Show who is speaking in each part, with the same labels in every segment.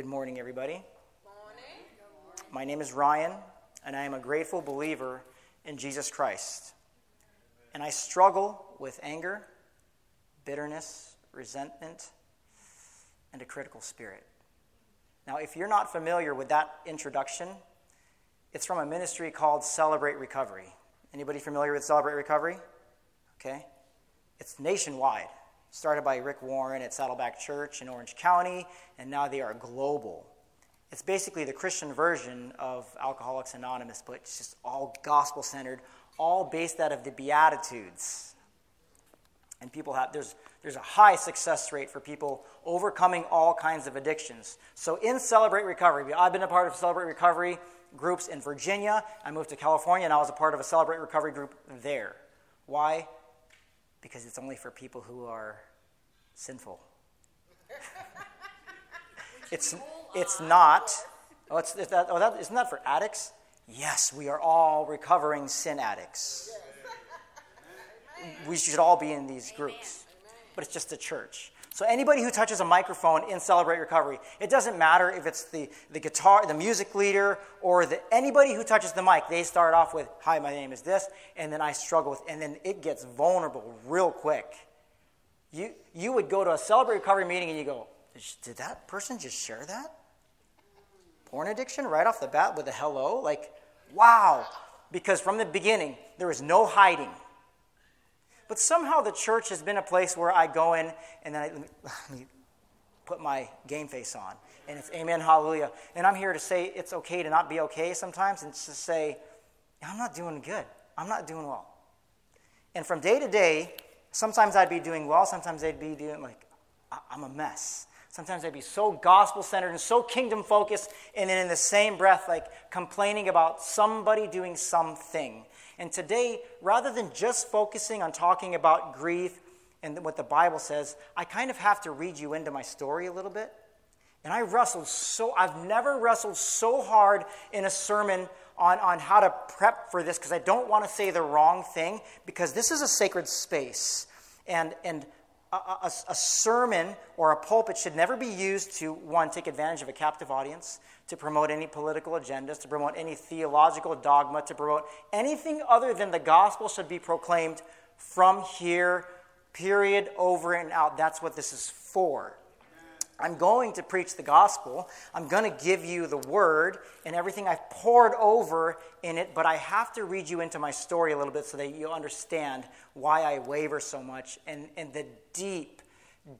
Speaker 1: Good morning, everybody. My name is Ryan, and I am a grateful believer in Jesus Christ. And I struggle with anger, bitterness, resentment, and a critical spirit. Now, if you're not familiar with that introduction, it's from a ministry called Celebrate Recovery. Anybody familiar with Celebrate Recovery? Okay. It's nationwide. Started by Rick Warren at Saddleback Church in Orange County, and now they are global. It's basically the Christian version of Alcoholics Anonymous, but it's just all gospel centered, all based out of the Beatitudes. And people have, there's, there's a high success rate for people overcoming all kinds of addictions. So in Celebrate Recovery, I've been a part of Celebrate Recovery groups in Virginia. I moved to California and I was a part of a Celebrate Recovery group there. Why? Because it's only for people who are sinful. it's, it's not. Oh, it's, is that, oh, that, isn't that for addicts? Yes, we are all recovering sin addicts. We should all be in these groups, but it's just a church. So anybody who touches a microphone in Celebrate Recovery, it doesn't matter if it's the, the guitar, the music leader, or the, anybody who touches the mic. They start off with, "Hi, my name is this," and then I struggle with, and then it gets vulnerable real quick. You you would go to a Celebrate Recovery meeting and you go, "Did that person just share that?" Porn addiction right off the bat with a hello, like, wow, because from the beginning there was no hiding. But somehow the church has been a place where I go in and then I, let me put my game face on. And it's amen, hallelujah. And I'm here to say it's okay to not be okay sometimes and to say, I'm not doing good. I'm not doing well. And from day to day, sometimes I'd be doing well, sometimes I'd be doing like, I'm a mess. Sometimes I'd be so gospel centered and so kingdom focused, and then in the same breath, like complaining about somebody doing something. And today, rather than just focusing on talking about grief and what the Bible says, I kind of have to read you into my story a little bit. And I wrestled so, I've never wrestled so hard in a sermon on, on how to prep for this because I don't want to say the wrong thing because this is a sacred space. And, and a, a, a, sermon or a pulpit should never be used to, one, take advantage of a captive audience, to promote any political agendas, to promote any theological dogma, to promote anything other than the gospel should be proclaimed from here, period, over and out. That's what this is for. I'm going to preach the gospel. I'm going to give you the word and everything I've poured over in it, but I have to read you into my story a little bit so that you understand why I waver so much and, and the deep,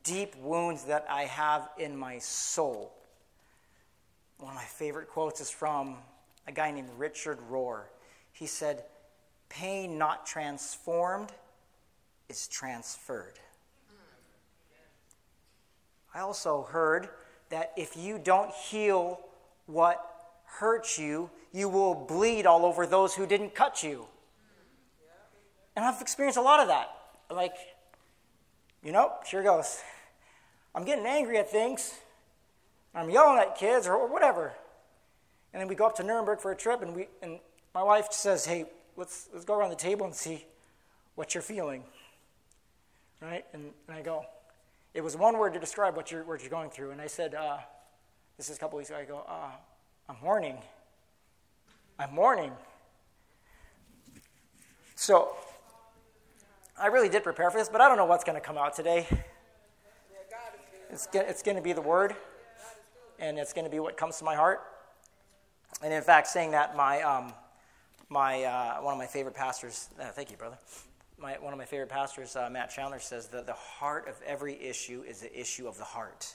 Speaker 1: deep wounds that I have in my soul. One of my favorite quotes is from a guy named Richard Rohr. He said, Pain not transformed is transferred. I also heard that if you don't heal what hurts you, you will bleed all over those who didn't cut you. And I've experienced a lot of that. Like, you know, sure goes. I'm getting angry at things. I'm yelling at kids or whatever. And then we go up to Nuremberg for a trip, and, we, and my wife says, Hey, let's, let's go around the table and see what you're feeling. Right? And, and I go, it was one word to describe what you're, what you're going through. And I said, uh, this is a couple weeks ago, I go, uh, I'm mourning. I'm mourning. So I really did prepare for this, but I don't know what's going to come out today. It's, it's going to be the word, and it's going to be what comes to my heart. And in fact, saying that, my, um, my, uh, one of my favorite pastors, uh, thank you, brother my, one of my favorite pastors, uh, Matt Chandler, says that the heart of every issue is the issue of the heart.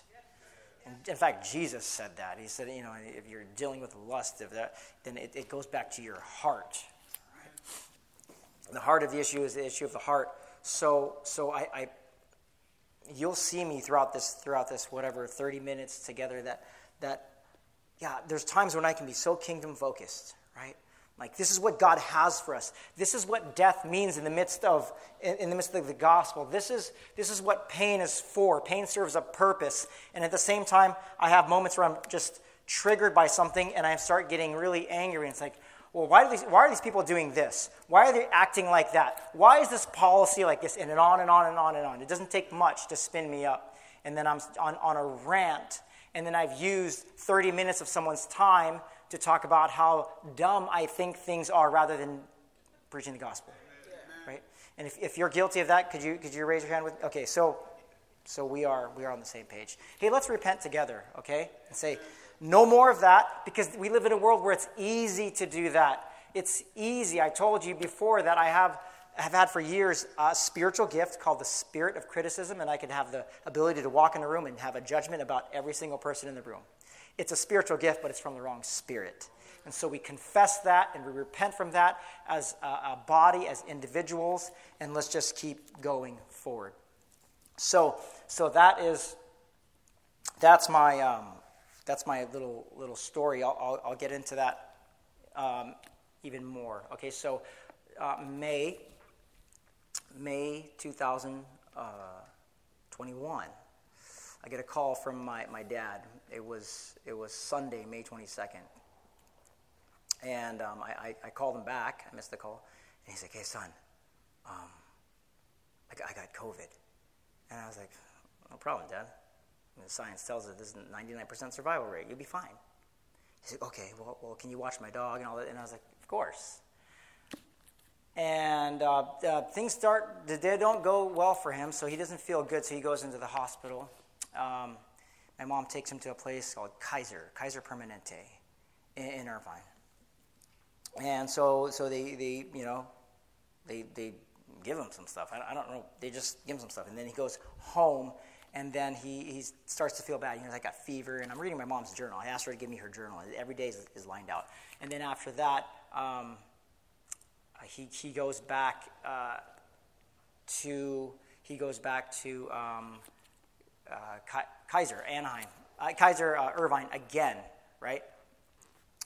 Speaker 1: And in fact, Jesus said that. He said, you know, if you're dealing with lust, of that, then it, it goes back to your heart. Right? The heart of the issue is the issue of the heart. So, so I, I, you'll see me throughout this, throughout this, whatever, 30 minutes together. That, that, yeah, there's times when I can be so kingdom focused, right? Like this is what God has for us. This is what death means in the midst of in the midst of the gospel. This is this is what pain is for. Pain serves a purpose. And at the same time, I have moments where I'm just triggered by something and I start getting really angry. And it's like, well, why, do these, why are these people doing this? Why are they acting like that? Why is this policy like this? And on and on and on and on. It doesn't take much to spin me up. And then I'm on, on a rant and then I've used 30 minutes of someone's time to talk about how dumb I think things are rather than preaching the gospel. Right? And if, if you're guilty of that, could you, could you raise your hand with Okay, so, so we, are, we are on the same page. Hey, let's repent together, okay? And say, no more of that because we live in a world where it's easy to do that. It's easy. I told you before that I have have had for years a spiritual gift called the spirit of criticism, and I can have the ability to walk in a room and have a judgment about every single person in the room. It's a spiritual gift, but it's from the wrong spirit. And so we confess that and we repent from that as a, a body, as individuals, and let's just keep going forward. So, so that is that's my um, that's my little little story. I'll, I'll, I'll get into that um, even more. Okay, so uh, May May 2021, I get a call from my, my dad. It was, it was Sunday, May 22nd. And um, I, I, I, called him back. I missed the call. And he's like, hey, son, um, I, got, I got COVID. And I was like, no problem, Dad. the science tells us this is 99% survival rate. You'll be fine. He's like, okay, well, well, can you watch my dog and all that? And I was like, of course and uh, uh, things start they don't go well for him so he doesn't feel good so he goes into the hospital um, my mom takes him to a place called kaiser kaiser permanente in, in irvine and so so they, they you know they, they give him some stuff I, I don't know they just give him some stuff and then he goes home and then he, he starts to feel bad. He knows I got fever, and I'm reading my mom's journal. I asked her to give me her journal. Every day is, is lined out. And then after that, um, he, he goes back uh, to he goes back to um, uh, Kaiser Anaheim, uh, Kaiser uh, Irvine again, right?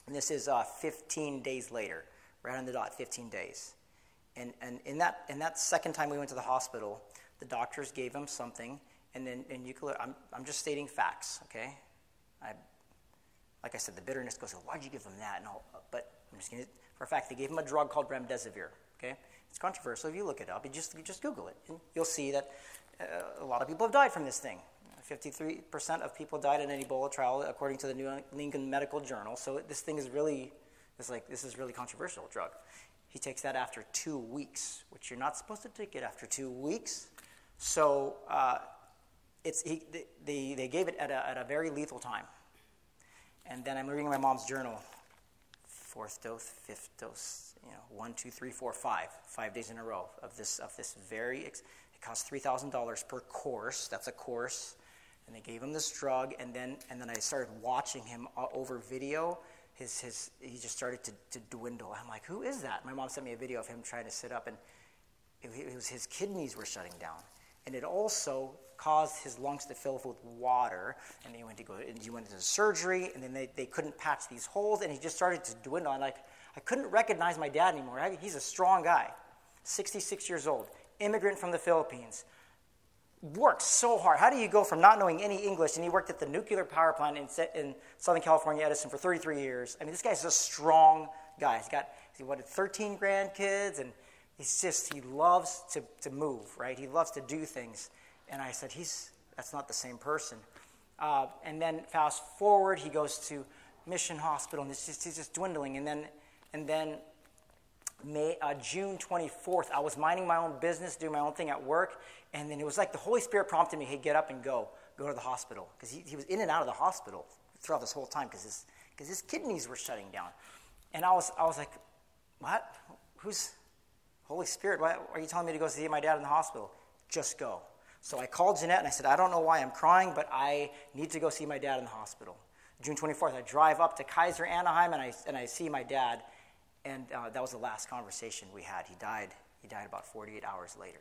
Speaker 1: And this is uh, 15 days later, right on the dot, 15 days. And, and in, that, in that second time we went to the hospital, the doctors gave him something, and then and you could, I'm, I'm just stating facts, okay? I, like I said, the bitterness goes, why'd you give him that? And all, but I'm just to for a fact, they gave him a drug called remdesivir. Okay, it's controversial. If you look it up, you just you just Google it, and you'll see that uh, a lot of people have died from this thing. 53% of people died in an Ebola trial, according to the New England Medical Journal. So this thing is really, it's like this is really controversial drug. He takes that after two weeks, which you're not supposed to take it after two weeks. So uh, it's he, they, they gave it at a, at a very lethal time. And then I'm reading my mom's journal fourth dose, fifth dose, you know, one, two, three, four, five, five days in a row of this of this very. It costs three thousand dollars per course. That's a course, and they gave him this drug, and then and then I started watching him uh, over video. His his he just started to, to dwindle. I'm like, who is that? My mom sent me a video of him trying to sit up, and it, was his kidneys were shutting down, and it also caused his lungs to fill with water. And he went to go, and he went into surgery, and then they, they couldn't patch these holes, and he just started to dwindle. And like, I couldn't recognize my dad anymore. He's a strong guy, 66 years old, immigrant from the Philippines. Worked so hard. How do you go from not knowing any English, and he worked at the nuclear power plant in, Southern California, Edison, for 33 years? I mean, this guy's a strong guy. He's got, he wanted 13 grandkids, and he's just, he loves to, to move, right? He loves to do things. And I said, he's, that's not the same person. Uh, and then fast forward, he goes to Mission Hospital, and it's just, he's just dwindling. And then, and then May, uh, June 24th, I was minding my own business, doing my own thing at work, and then it was like the Holy Spirit prompted me, hey, get up and go. Go to the hospital. Because he, he was in and out of the hospital throughout this whole time because his, cause his kidneys were shutting down. And I was, I was like, what? Who's Holy Spirit? Why are you telling me to go see my dad in the hospital? Just go. So I called Jeanette and I said, I don't know why I'm crying, but I need to go see my dad in the hospital. June 24th, I drive up to Kaiser Anaheim and I, and I see my dad, and uh, that was the last conversation we had. He died. He died about 48 hours later.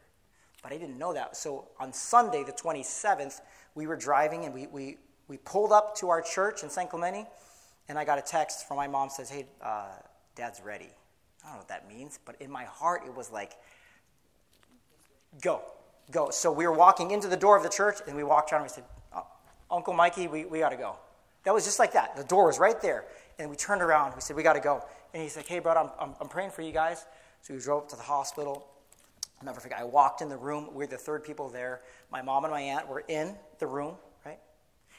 Speaker 1: But I didn't know that. So on Sunday, the 27th, we were driving and we, we, we pulled up to our church in San Clemente, and I got a text from my mom says, Hey, uh, dad's ready. I don't know what that means, but in my heart, it was like, Go, go. So we were walking into the door of the church, and we walked around and we said, uh, Uncle Mikey, we, we got to go. That was just like that. The door was right there. And we turned around. We said, We got to go. And he's like, Hey, bro, I'm, I'm, I'm, praying for you guys. So we drove up to the hospital. I'll never forget. I walked in the room. We're the third people there. My mom and my aunt were in the room, right?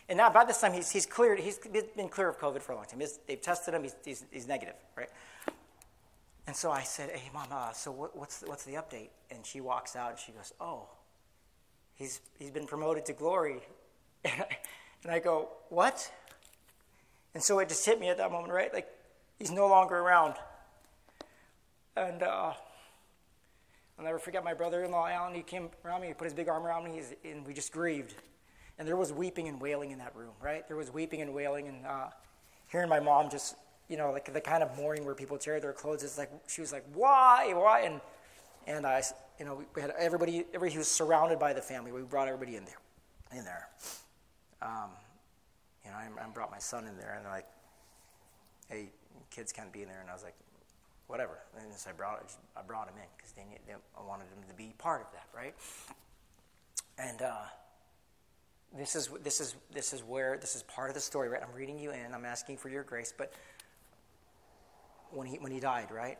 Speaker 1: And now, by this time, he's, he's cleared. He's been clear of COVID for a long time. He's, they've tested him. He's, he's, he's, negative, right? And so I said, "Hey, mom, uh, so what, what's the, what's the update?" And she walks out and she goes, "Oh, he's he's been promoted to glory." and I go, "What?" And so it just hit me at that moment, right? Like he's no longer around. And uh, I'll never forget my brother-in-law Alan. He came around me, he put his big arm around me, and we just grieved. And there was weeping and wailing in that room, right? There was weeping and wailing, and uh, hearing my mom just, you know, like the kind of mourning where people tear their clothes. It's like she was like, "Why, why?" And and I, you know, we had everybody. Everybody was surrounded by the family. We brought everybody in there, in there. Um, you know, I, I brought my son in there, and they're like, "Hey, kids can't be in there." And I was like, "Whatever." And so I brought I brought him in because they, they I wanted him to be part of that, right? And uh, this is this is this is where this is part of the story, right? I'm reading you in. I'm asking for your grace, but when he when he died, right?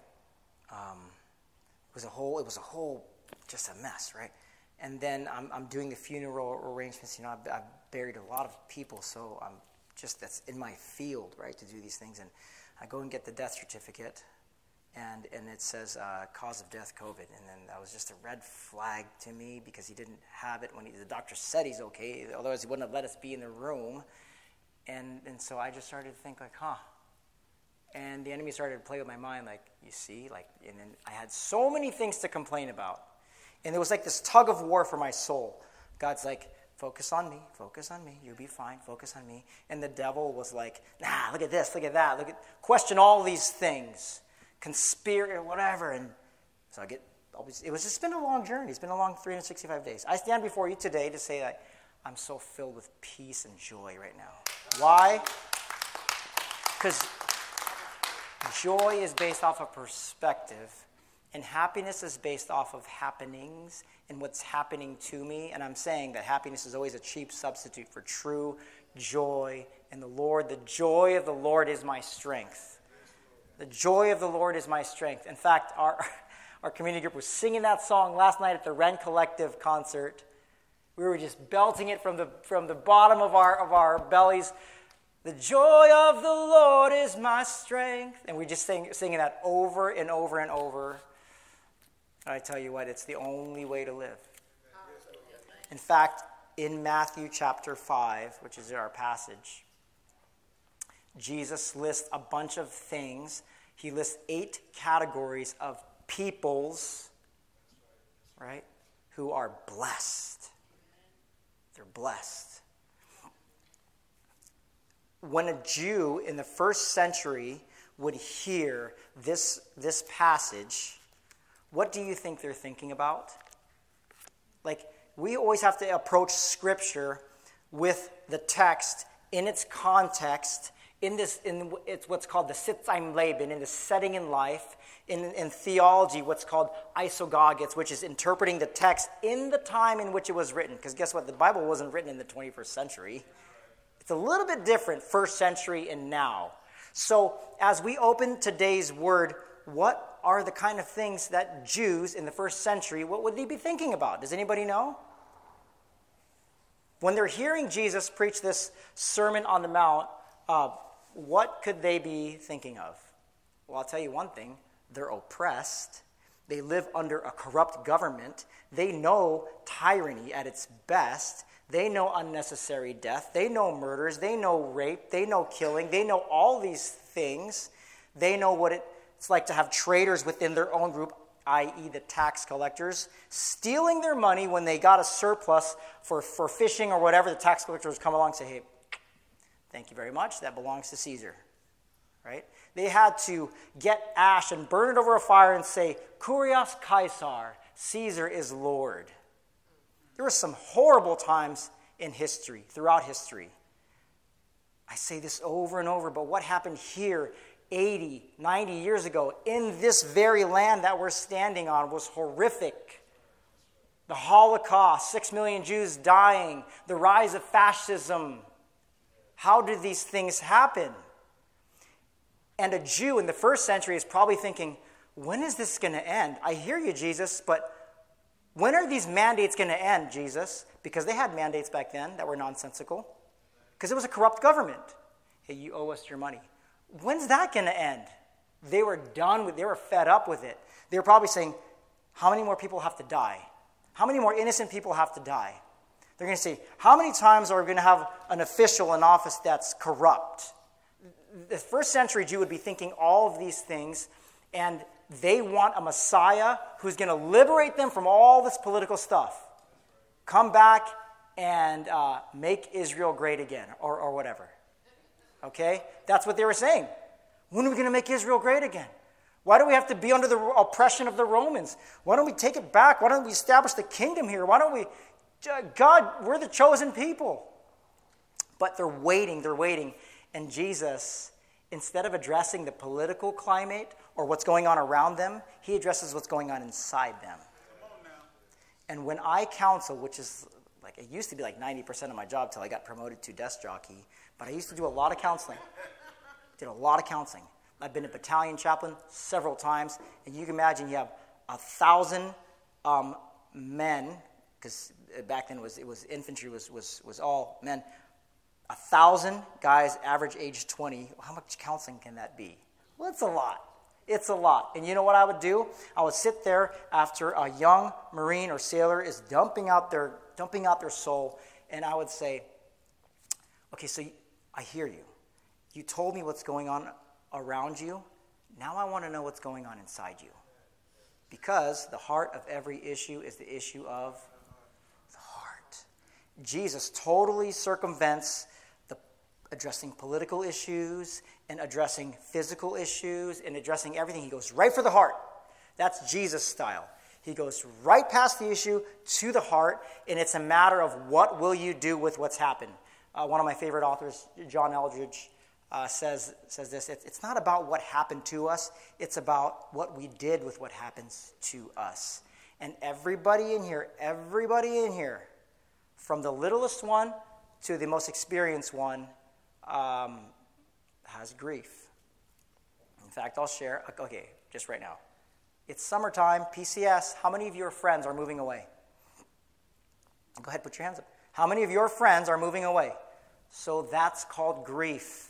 Speaker 1: Um, it was a whole it was a whole just a mess, right? And then I'm, I'm doing the funeral arrangements. You know, I've, I've buried a lot of people, so I'm just that's in my field, right, to do these things. And I go and get the death certificate, and, and it says uh, cause of death COVID. And then that was just a red flag to me because he didn't have it when he, the doctor said he's okay, otherwise, he wouldn't have let us be in the room. And, and so I just started to think, like, huh. And the enemy started to play with my mind, like, you see, like, and then I had so many things to complain about. And there was like this tug of war for my soul. God's like, focus on me, focus on me, you'll be fine, focus on me. And the devil was like, nah, look at this, look at that, look at, question all these things conspiracy whatever. And so I get, it was just been a long journey. It's been a long 365 days. I stand before you today to say that I'm so filled with peace and joy right now. Why? Because joy is based off of perspective, and happiness is based off of happenings and what's happening to me. And I'm saying that happiness is always a cheap substitute for true joy in the Lord. The joy of the Lord is my strength. The joy of the Lord is my strength. In fact, our, our community group was singing that song last night at the Rend Collective concert. We were just belting it from the, from the bottom of our, of our bellies. The joy of the Lord is my strength. And we just sing, singing that over and over and over. I tell you what, it's the only way to live. In fact, in Matthew chapter 5, which is our passage, Jesus lists a bunch of things. He lists eight categories of peoples, right, who are blessed. They're blessed. When a Jew in the first century would hear this, this passage, what do you think they're thinking about? Like, we always have to approach Scripture with the text in its context in this, in it's what's called the Sitz im Leben, in the setting in life, in, in theology, what's called isagogics, which is interpreting the text in the time in which it was written. Because guess what? The Bible wasn't written in the 21st century. It's a little bit different, first century and now. So as we open today's word, what are the kind of things that Jews in the first century, what would they be thinking about? Does anybody know? When they're hearing Jesus preach this Sermon on the Mount, uh, what could they be thinking of? Well, I'll tell you one thing they're oppressed. They live under a corrupt government. They know tyranny at its best. They know unnecessary death. They know murders. They know rape. They know killing. They know all these things. They know what it's like to have traitors within their own group, i.e., the tax collectors, stealing their money when they got a surplus for, for fishing or whatever. The tax collectors come along and say, hey, Thank you very much. That belongs to Caesar. Right? They had to get ash and burn it over a fire and say, Kurios Caesar, Caesar is Lord. There were some horrible times in history, throughout history. I say this over and over, but what happened here 80, 90 years ago in this very land that we're standing on was horrific. The Holocaust, six million Jews dying, the rise of fascism, how did these things happen? And a Jew in the first century is probably thinking, when is this going to end? I hear you, Jesus, but when are these mandates going to end, Jesus? Because they had mandates back then that were nonsensical. because it was a corrupt government. Hey, you owe us your money. When's that going to end? They were done with, they were fed up with it. They were probably saying, How many more people have to die? How many more innocent people have to die? They're going to say, How many times are we going to have an official in office that's corrupt? The first century Jew would be thinking all of these things, and they want a Messiah who's going to liberate them from all this political stuff. Come back and uh, make Israel great again, or, or whatever. Okay? That's what they were saying. When are we going to make Israel great again? Why do we have to be under the oppression of the Romans? Why don't we take it back? Why don't we establish the kingdom here? Why don't we. God, we're the chosen people. But they're waiting, they're waiting. And Jesus, instead of addressing the political climate or what's going on around them, he addresses what's going on inside them. And when I counsel, which is like, it used to be like 90% of my job till I got promoted to desk jockey, but I used to do a lot of counseling. Did a lot of counseling. I've been a battalion chaplain several times, and you can imagine you have a thousand um, men, because back then it was, it was infantry was, was, was all men. A thousand guys, average age 20. How much counseling can that be? Well, it's a lot. It's a lot. And you know what I would do? I would sit there after a young Marine or sailor is dumping out their, dumping out their soul, and I would say, okay, so I hear you. You told me what's going on around you. Now I want to know what's going on inside you. Because the heart of every issue is the issue of the heart. Jesus totally circumvents the addressing political issues and addressing physical issues and addressing everything. He goes right for the heart. That's Jesus style. He goes right past the issue to the heart, and it's a matter of what will you do with what's happened. Uh, one of my favorite authors, John Eldredge, uh, says, says this it's, not about what happened to us, it's about what we did with what happens to us. And everybody in here, everybody in here, from the littlest one to the most experienced one, um, has grief. In fact, I'll share, okay, just right now. It's summertime, PCS. How many of your friends are moving away? Go ahead, put your hands up. How many of your friends are moving away? So that's called grief.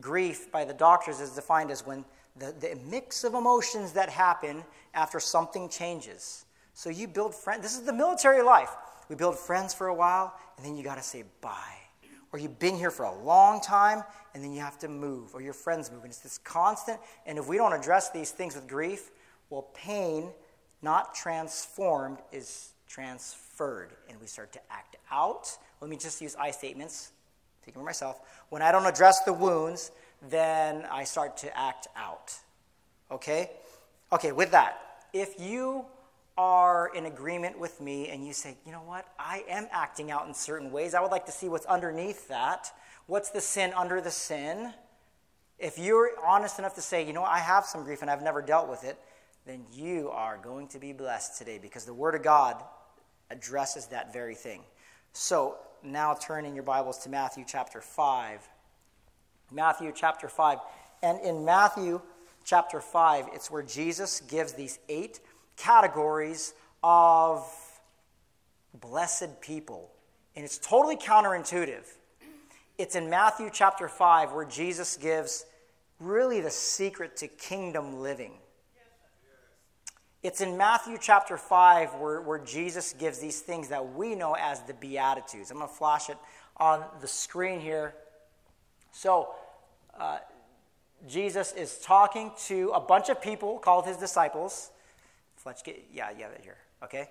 Speaker 1: Grief, by the doctors, is defined as when the, the mix of emotions that happen after something changes. So you build friends. This is the military life. We build friends for a while, and then you got to say bye. Or you've been here for a long time, and then you have to move, or your friends move. And it's this constant. And if we don't address these things with grief, well, pain, not transformed, is transferred. And we start to act out. Let me just use I statements speaking for myself, when I don't address the wounds, then I start to act out. Okay? Okay, with that, if you are in agreement with me and you say, you know what, I am acting out in certain ways, I would like to see what's underneath that. What's the sin under the sin? If you're honest enough to say, you know, I have some grief and I've never dealt with it, then you are going to be blessed today because the Word of God addresses that very thing. So, now turn in your Bibles to Matthew chapter 5. Matthew chapter 5. And in Matthew chapter 5, it's where Jesus gives these eight categories of blessed people. And it's totally counterintuitive. It's in Matthew chapter 5 where Jesus gives really the secret to kingdom living. It's in Matthew chapter 5 where, where Jesus gives these things that we know as the Beatitudes. I'm going to flash it on the screen here. So, uh, Jesus is talking to a bunch of people called his disciples. Let's get, yeah, yeah, here, okay?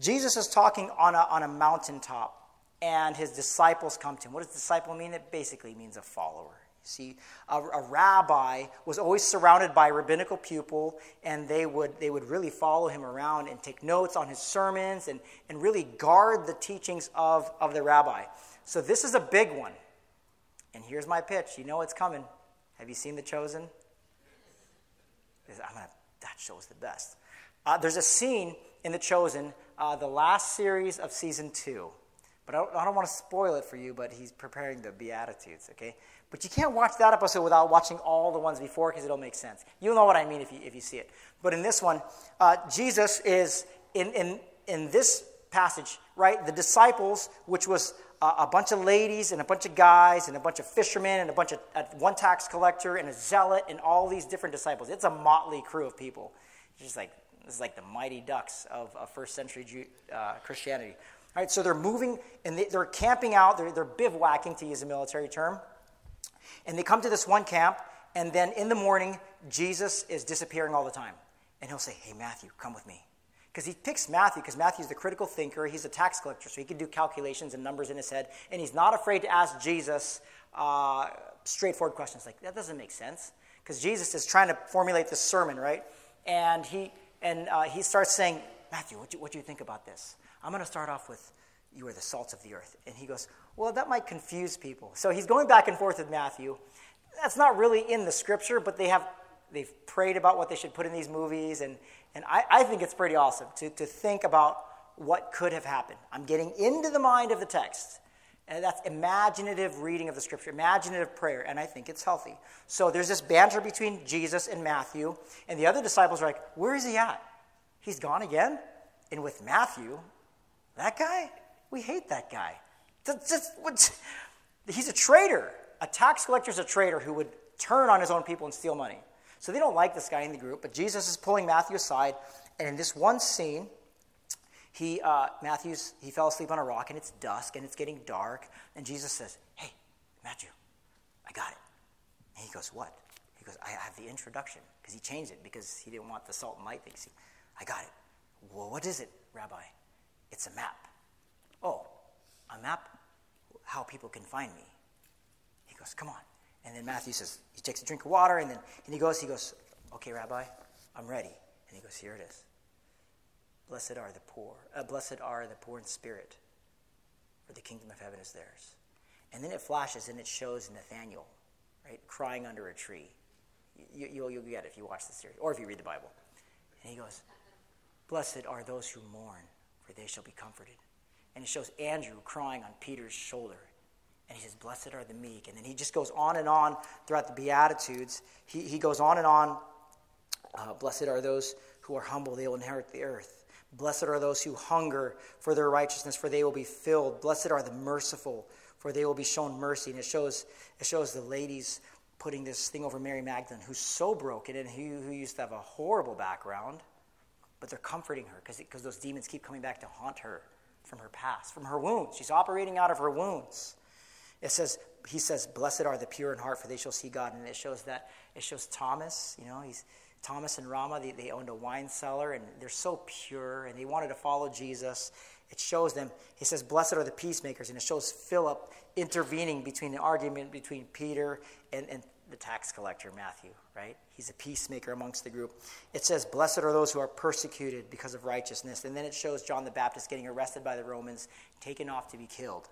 Speaker 1: Jesus is talking on a, on a mountaintop, and his disciples come to him. What does disciple mean? It basically means a follower. See, a, a, rabbi was always surrounded by rabbinical pupil, and they would, they would really follow him around and take notes on his sermons and, and really guard the teachings of, of the rabbi. So, this is a big one. And here's my pitch. You know it's coming. Have you seen The Chosen? Gonna, that show's the best. Uh, there's a scene in The Chosen, uh, the last series of season two. But I don't, I don't want to spoil it for you, but he's preparing the Beatitudes, okay? But you can't watch that episode without watching all the ones before because it'll make sense. You'll know what I mean if you, if you see it. But in this one, uh, Jesus is, in, in, in this passage, right, the disciples, which was a bunch of ladies and a bunch of guys and a bunch of fishermen and a bunch of one tax collector and a zealot and all these different disciples. It's a motley crew of people. It's just like this is like the mighty ducks of, of first century Jew, uh, Christianity. All right, so they're moving and they, are camping out. They're, they're bivouacking, to use a military term. And they come to this one camp, and then in the morning, Jesus is disappearing all the time. And he'll say, Hey, Matthew, come with me. Because he picks Matthew, because Matthew's the critical thinker. He's a tax collector, so he can do calculations and numbers in his head. And he's not afraid to ask Jesus uh, straightforward questions like, that doesn't make sense. Because Jesus is trying to formulate this sermon, right? And he, and, uh, he starts saying, Matthew, what do, what do you think about this? I'm going to start off with, you are the salts of the earth. And he goes, well, that might confuse people. So he's going back and forth with Matthew. That's not really in the scripture, but they have they've prayed about what they should put in these movies, and, and I, I think it's pretty awesome to, to think about what could have happened. I'm getting into the mind of the text. And that's imaginative reading of the scripture, imaginative prayer, and I think it's healthy. So there's this banter between Jesus and Matthew, and the other disciples are like, Where is he at? He's gone again? And with Matthew, that guy? We hate that guy. He's a traitor. A tax collector is a traitor who would turn on his own people and steal money. So they don't like this guy in the group, but Jesus is pulling Matthew aside, and in this one scene, he uh, Matthew's he fell asleep on a rock, and it's dusk, and it's getting dark, and Jesus says, "Hey, Matthew, I got it." And he goes, "What?" He goes, "I have the introduction," because he changed it because he didn't want the salt and light thing. See, I got it. Well, what is it, Rabbi? It's a map. Oh, a map? How people can find me. He goes, "Come on." And then Matthew says, he takes a drink of water, and then and he goes, he goes, okay, Rabbi, I'm ready. And he goes, here it is. Blessed are the poor. Uh, blessed are the poor in spirit, for the kingdom of heaven is theirs. And then it flashes and it shows Nathaniel, right, crying under a tree. You, will you'll get it if you watch the series or if you read the Bible. And he goes, Blessed are those who mourn, for they shall be comforted. And it shows Andrew crying on Peter's shoulder. And he says, Blessed are the meek. And then he just goes on and on throughout the Beatitudes. He, he goes on and on. Uh, Blessed are those who are humble, they will inherit the earth. Blessed are those who hunger for their righteousness, for they will be filled. Blessed are the merciful, for they will be shown mercy. And it shows, it shows the ladies putting this thing over Mary Magdalene, who's so broken and who, who used to have a horrible background, but they're comforting her because those demons keep coming back to haunt her from her past, from her wounds. She's operating out of her wounds. It says, he says, Blessed are the pure in heart, for they shall see God. And it shows that, it shows Thomas, you know, he's Thomas and Ramah, they, they owned a wine cellar and they're so pure and they wanted to follow Jesus. It shows them, he says, Blessed are the peacemakers. And it shows Philip intervening between the argument between Peter and, and the tax collector, Matthew, right? He's a peacemaker amongst the group. It says, Blessed are those who are persecuted because of righteousness. And then it shows John the Baptist getting arrested by the Romans, taken off to be killed.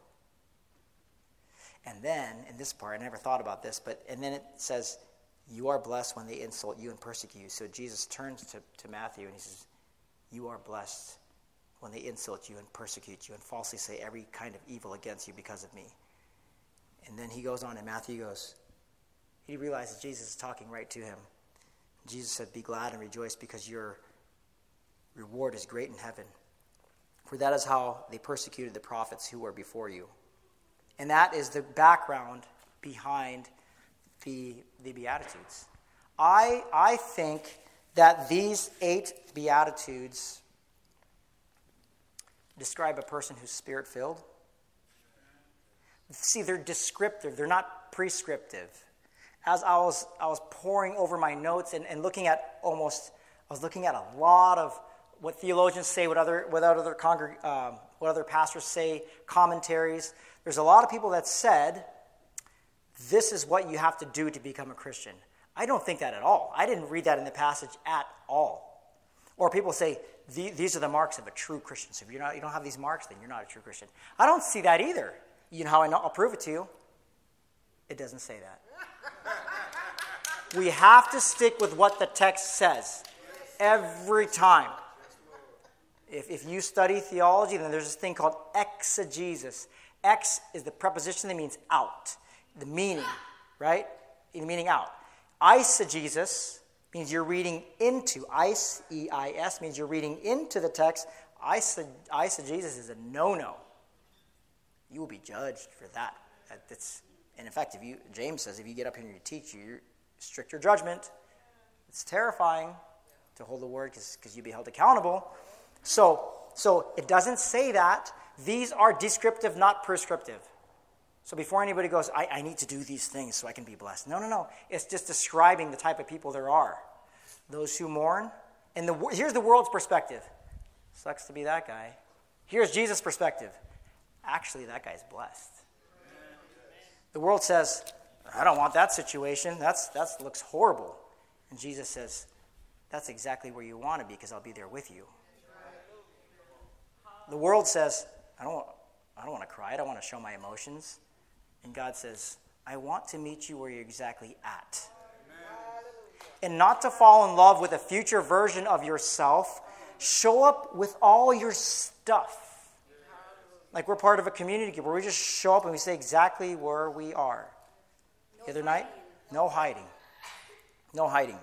Speaker 1: And then, in this part, I never thought about this, but, and then it says, You are blessed when they insult you and persecute you. So Jesus turns to, to Matthew and he says, You are blessed when they insult you and persecute you and falsely say every kind of evil against you because of me. And then he goes on, and Matthew goes, He realizes Jesus is talking right to him. Jesus said, Be glad and rejoice because your reward is great in heaven. For that is how they persecuted the prophets who were before you. And that is the background behind the, the Beatitudes. I, I think that these eight Beatitudes describe a person who's spirit filled. See, they're descriptive, they're not prescriptive. As I was, I was poring over my notes and, and looking at almost, I was looking at a lot of what theologians say, what other, what other, congreg- um, what other pastors say, commentaries. There's a lot of people that said, this is what you have to do to become a Christian. I don't think that at all. I didn't read that in the passage at all. Or people say, these are the marks of a true Christian. So if you're not, you don't have these marks, then you're not a true Christian. I don't see that either. You know how I know? I'll prove it to you. It doesn't say that. We have to stick with what the text says every time. If, if you study theology, then there's this thing called exegesis. Ex is the preposition that means out, the meaning, right? The meaning out. Eisegesis means you're reading into. Eis, E I S, means you're reading into the text. Eisegesis is a no no. You will be judged for that. That's, and in fact, if you James says if you get up here and you teach, you stricter judgment. It's terrifying to hold the word because you'd be held accountable. So, so it doesn't say that. These are descriptive, not prescriptive. So before anybody goes, I, I need to do these things so I can be blessed. No, no, no. It's just describing the type of people there are. Those who mourn. And the, here's the world's perspective. Sucks to be that guy. Here's Jesus' perspective. Actually, that guy's blessed. The world says, I don't want that situation. That's that looks horrible. And Jesus says, That's exactly where you want to be because I'll be there with you. The world says, I don't, I don't want to cry. I don't want to show my emotions. And God says, I want to meet you where you're exactly at. And not to fall in love with a future version of yourself. Show up with all your stuff. Like we're part of a community group where we just show up and we say exactly where we are. The other night, no hiding. No hiding.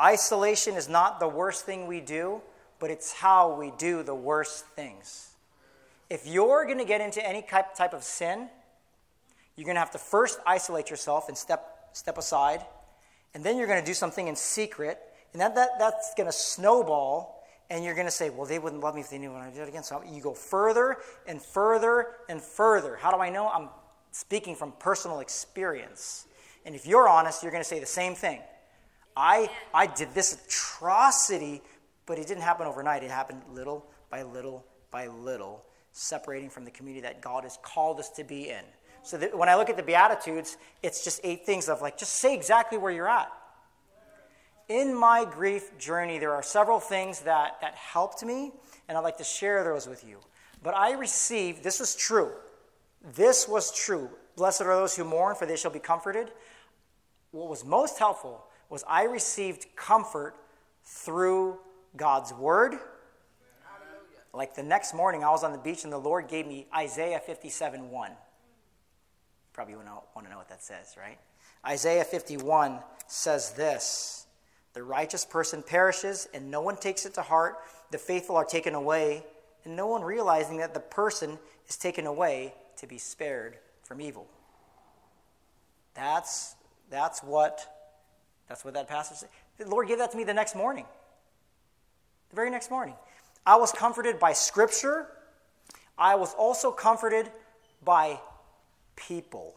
Speaker 1: Isolation is not the worst thing we do, but it's how we do the worst things. If you're going to get into any type of sin, you're going to have to first isolate yourself and step, step aside, and then you're going to do something in secret, and that, that, that's going to snowball, and you're going to say, Well, they wouldn't love me if they knew when I did it again. So you go further and further and further. How do I know? I'm speaking from personal experience. And if you're honest, you're going to say the same thing. I, I did this atrocity, but it didn't happen overnight. It happened little by little by little separating from the community that God has called us to be in. So that when I look at the Beatitudes, it's just eight things of like, just say exactly where you're at. In my grief journey, there are several things that, that helped me, and I'd like to share those with you. But I received, this was true. This was true. Blessed are those who mourn, for they shall be comforted. What was most helpful was I received comfort through God's word like the next morning, I was on the beach and the Lord gave me Isaiah 57 1. Probably want to know what that says, right? Isaiah 51 says this The righteous person perishes, and no one takes it to heart. The faithful are taken away, and no one realizing that the person is taken away to be spared from evil. That's, that's, what, that's what that passage says. The Lord gave that to me the next morning. The very next morning. I was comforted by Scripture. I was also comforted by people,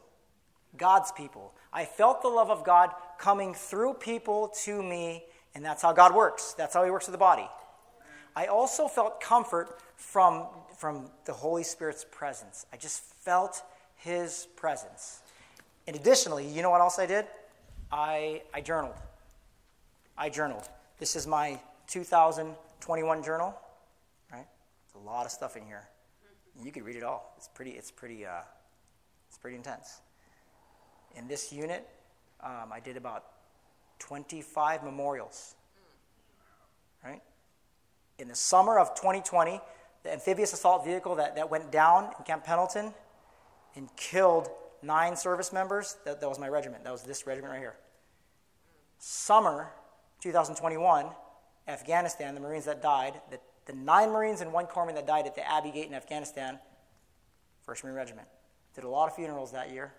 Speaker 1: God's people. I felt the love of God coming through people to me, and that's how God works. That's how He works with the body. I also felt comfort from, from the Holy Spirit's presence. I just felt His presence. And additionally, you know what else I did? I, I journaled. I journaled. This is my 2021 journal Right? a lot of stuff in here. You could read it all. It's pretty. It's pretty. Uh, it's pretty intense. In this unit, um, I did about 25 memorials. Right. In the summer of 2020, the amphibious assault vehicle that, that went down in Camp Pendleton and killed nine service members. That, that was my regiment. That was this regiment right here. Summer 2021, Afghanistan, the Marines that died, the the nine Marines and one corpsman that died at the Abbey Gate in Afghanistan, 1st Marine Regiment. Did a lot of funerals that year.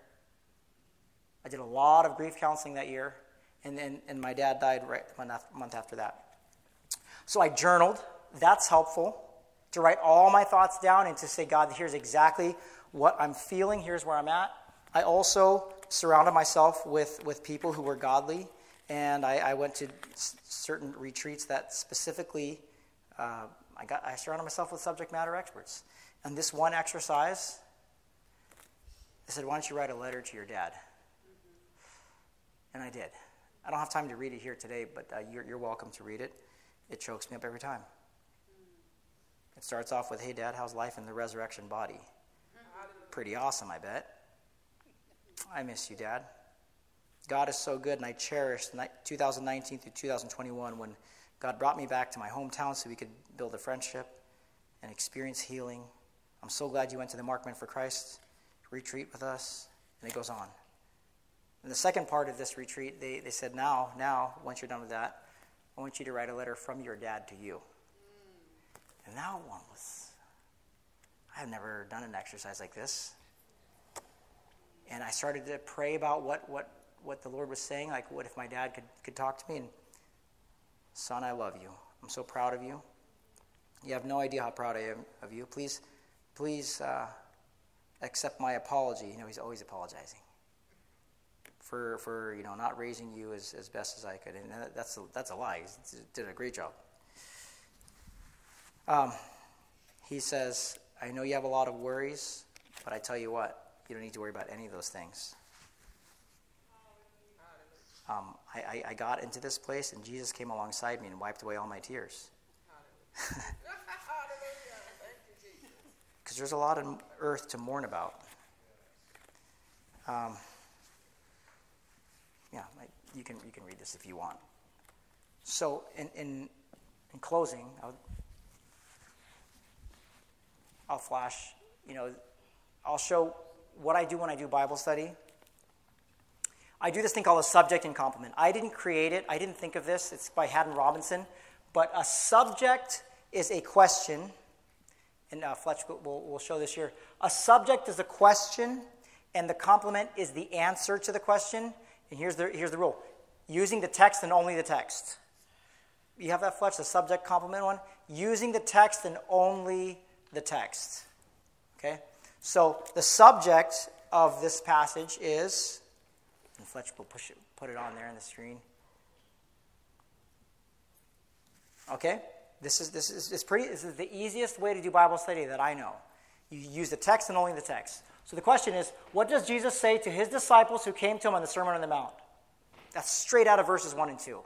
Speaker 1: I did a lot of grief counseling that year, and, and, and my dad died right a month after that. So I journaled. That's helpful to write all my thoughts down and to say, God, here's exactly what I'm feeling, here's where I'm at. I also surrounded myself with, with people who were godly, and I, I went to s- certain retreats that specifically uh, I, got, I surrounded myself with subject matter experts. And this one exercise, I said, Why don't you write a letter to your dad? And I did. I don't have time to read it here today, but uh, you're, you're welcome to read it. It chokes me up every time. It starts off with, Hey, Dad, how's life in the resurrection body? Pretty awesome, I bet. I miss you, Dad. God is so good, and I cherish 2019 through 2021 when God brought me back to my hometown so we could build a friendship and experience healing. I'm so glad you went to the Marked Men for Christ retreat with us. And it goes on. In the second part of this retreat, they, they said, now, now, once you're done with that, I want you to write a letter from your dad to you. And that one was, I've never done an exercise like this. And I started to pray about what, what, what the Lord was saying. Like, what if my dad could, could talk to me? And, son, I love you. I'm so proud of you. You have no idea how proud I am of you. Please, please uh, accept my apology. You know, he's always apologizing for, for you know, not raising you as, as best as I could. And that's a, that's a lie. He did a great job. Um, he says, I know you have a lot of worries, but I tell you what, you don't need to worry about any of those things. Um, I, I, I, got into this place, and Jesus came alongside me and wiped away all my tears. Because there's a lot of earth to mourn about. Um, yeah, you can, you can read this if you want. So, in, in, in closing, I'll, I'll flash, you know, I'll show what I do when I do Bible study. I do this thing called a subject and complement. I didn't create it, I didn't think of this. It's by Haddon Robinson. But a subject is a question, and uh, Fletch will, will show this here. A subject is a question, and the complement is the answer to the question. And here's the, here's the rule using the text and only the text. You have that, Fletch, the subject complement one? Using the text and only the text. Okay? So the subject of this passage is, and Fletch will push it, put it on there on the screen. Okay? This is, this is, it's pretty, this is the easiest way to do Bible study that I know. You use the text and only the text. So the question is, what does Jesus say to his disciples who came to him on the Sermon on the Mount? That's straight out of verses 1 and 2.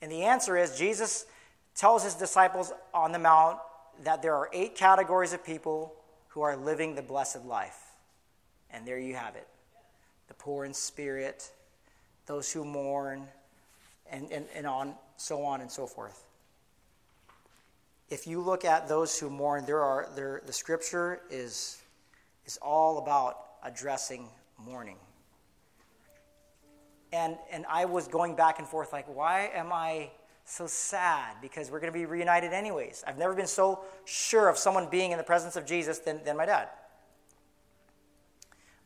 Speaker 1: And the answer is Jesus tells his disciples on the Mount that there are eight categories of people who are living the blessed life. And there you have it the poor in spirit, those who mourn, and, and, and on, so on and so forth. If you look at those who mourn, there are there, the scripture is, is all about addressing mourning. And, and I was going back and forth, like, why am I so sad because we're going to be reunited anyways. I've never been so sure of someone being in the presence of Jesus than, than my dad.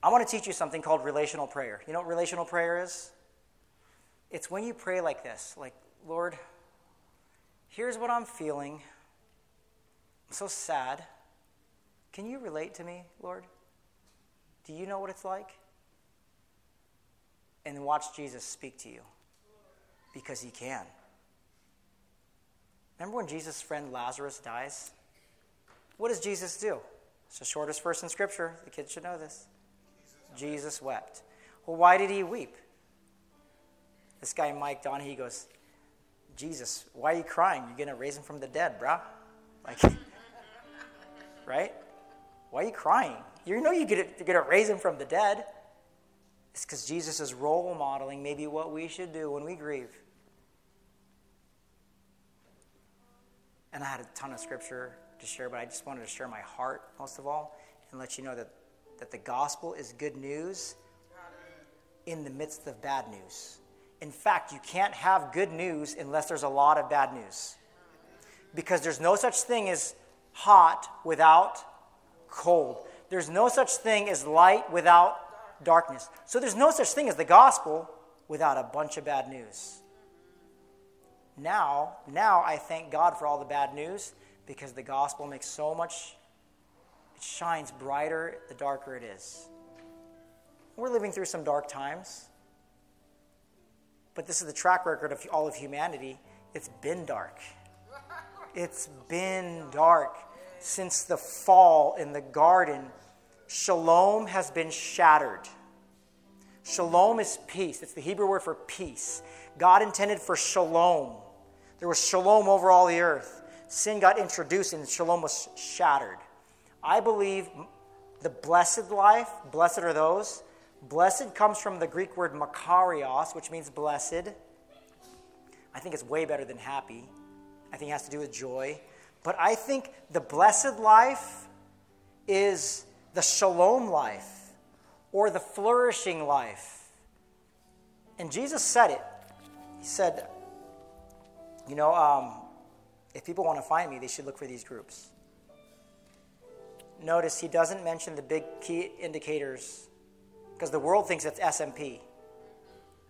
Speaker 1: I want to teach you something called relational prayer. You know what relational prayer is? It's when you pray like this like, Lord, here's what I'm feeling. I'm so sad. Can you relate to me, Lord? Do you know what it's like? And watch Jesus speak to you because he can. Remember when Jesus' friend Lazarus dies? What does Jesus do? It's the shortest verse in Scripture. The kids should know this. Jesus wept. Well, why did he weep? This guy, Mike Donahue, goes, Jesus, why are you crying? You're going to raise him from the dead, brah. Like, right? Why are you crying? You know you're going to raise him from the dead. It's because Jesus is role modeling maybe what we should do when we grieve. And I had a ton of scripture to share, but I just wanted to share my heart most of all and let you know that, that the gospel is good news in the midst of bad news. In fact, you can't have good news unless there's a lot of bad news. Because there's no such thing as hot without cold. There's no such thing as light without darkness. So there's no such thing as the gospel without a bunch of bad news. Now, now I thank God for all the bad news because the gospel makes so much, it shines brighter the darker it is. We're living through some dark times, but this is the track record of all of humanity. It's been dark. It's been dark since the fall in the garden. Shalom has been shattered. Shalom is peace. It's the Hebrew word for peace. God intended for shalom there was shalom over all the earth. Sin got introduced and shalom was shattered. I believe the blessed life, blessed are those. Blessed comes from the Greek word makarios, which means blessed. I think it's way better than happy. I think it has to do with joy. But I think the blessed life is the shalom life or the flourishing life. And Jesus said it. He said, you know, um, if people want to find me, they should look for these groups. Notice he doesn't mention the big key indicators Because the world thinks it's SMP.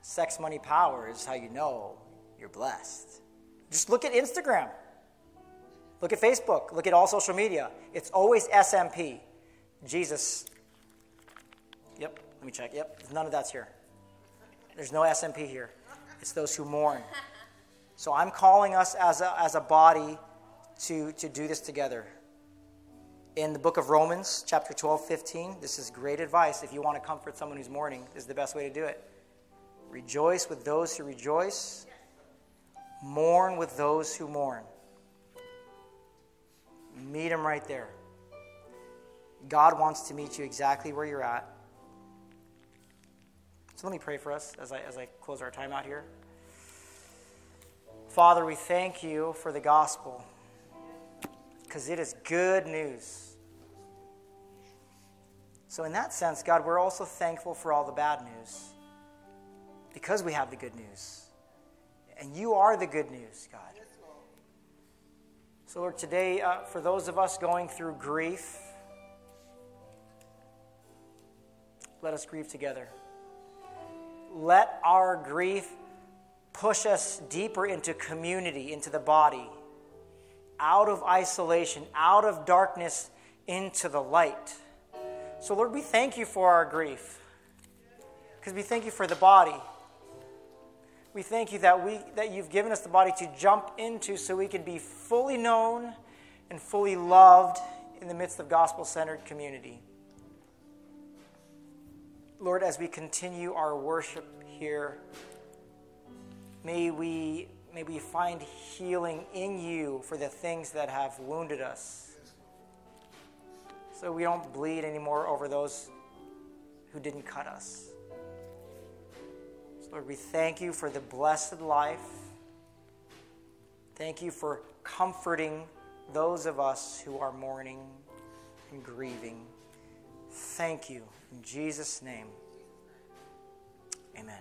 Speaker 1: Sex, money, power is how you know you're blessed. Just look at Instagram. Look at Facebook. Look at all social media. It's always SMP. Jesus. Yep, let me check. Yep, none of that's here. There's no SMP here. It's those who mourn. So I'm calling us as a, as a body to, to do this together. In the book of Romans, chapter 12, 15, this is great advice. If you want to comfort someone who's mourning, this is the best way to do it. Rejoice with those who rejoice, mourn with those who mourn. Meet them right there. God wants to meet you exactly where you're at. So let me pray for us as I, as I close our time out here. Father, we thank you for the gospel because it is good news. So, in that sense, God, we're also thankful for all the bad news because we have the good news. And you are the good news, God. So, Lord, today, uh, for those of us going through grief, let us grieve together. Let our grief push us deeper into community, into the body, out of isolation, out of darkness, into the light. So, Lord, we thank you for our grief because we thank you for the body. We thank you that, we, that you've given us the body to jump into so we can be fully known and fully loved in the midst of gospel centered community. Lord, as we continue our worship here, May we, may we find healing in you for the things that have wounded us. So we don't bleed anymore over those who didn't cut us. So Lord, we thank you for the blessed life. Thank you for comforting those of us who are mourning and grieving. Thank you. In Jesus' name, amen.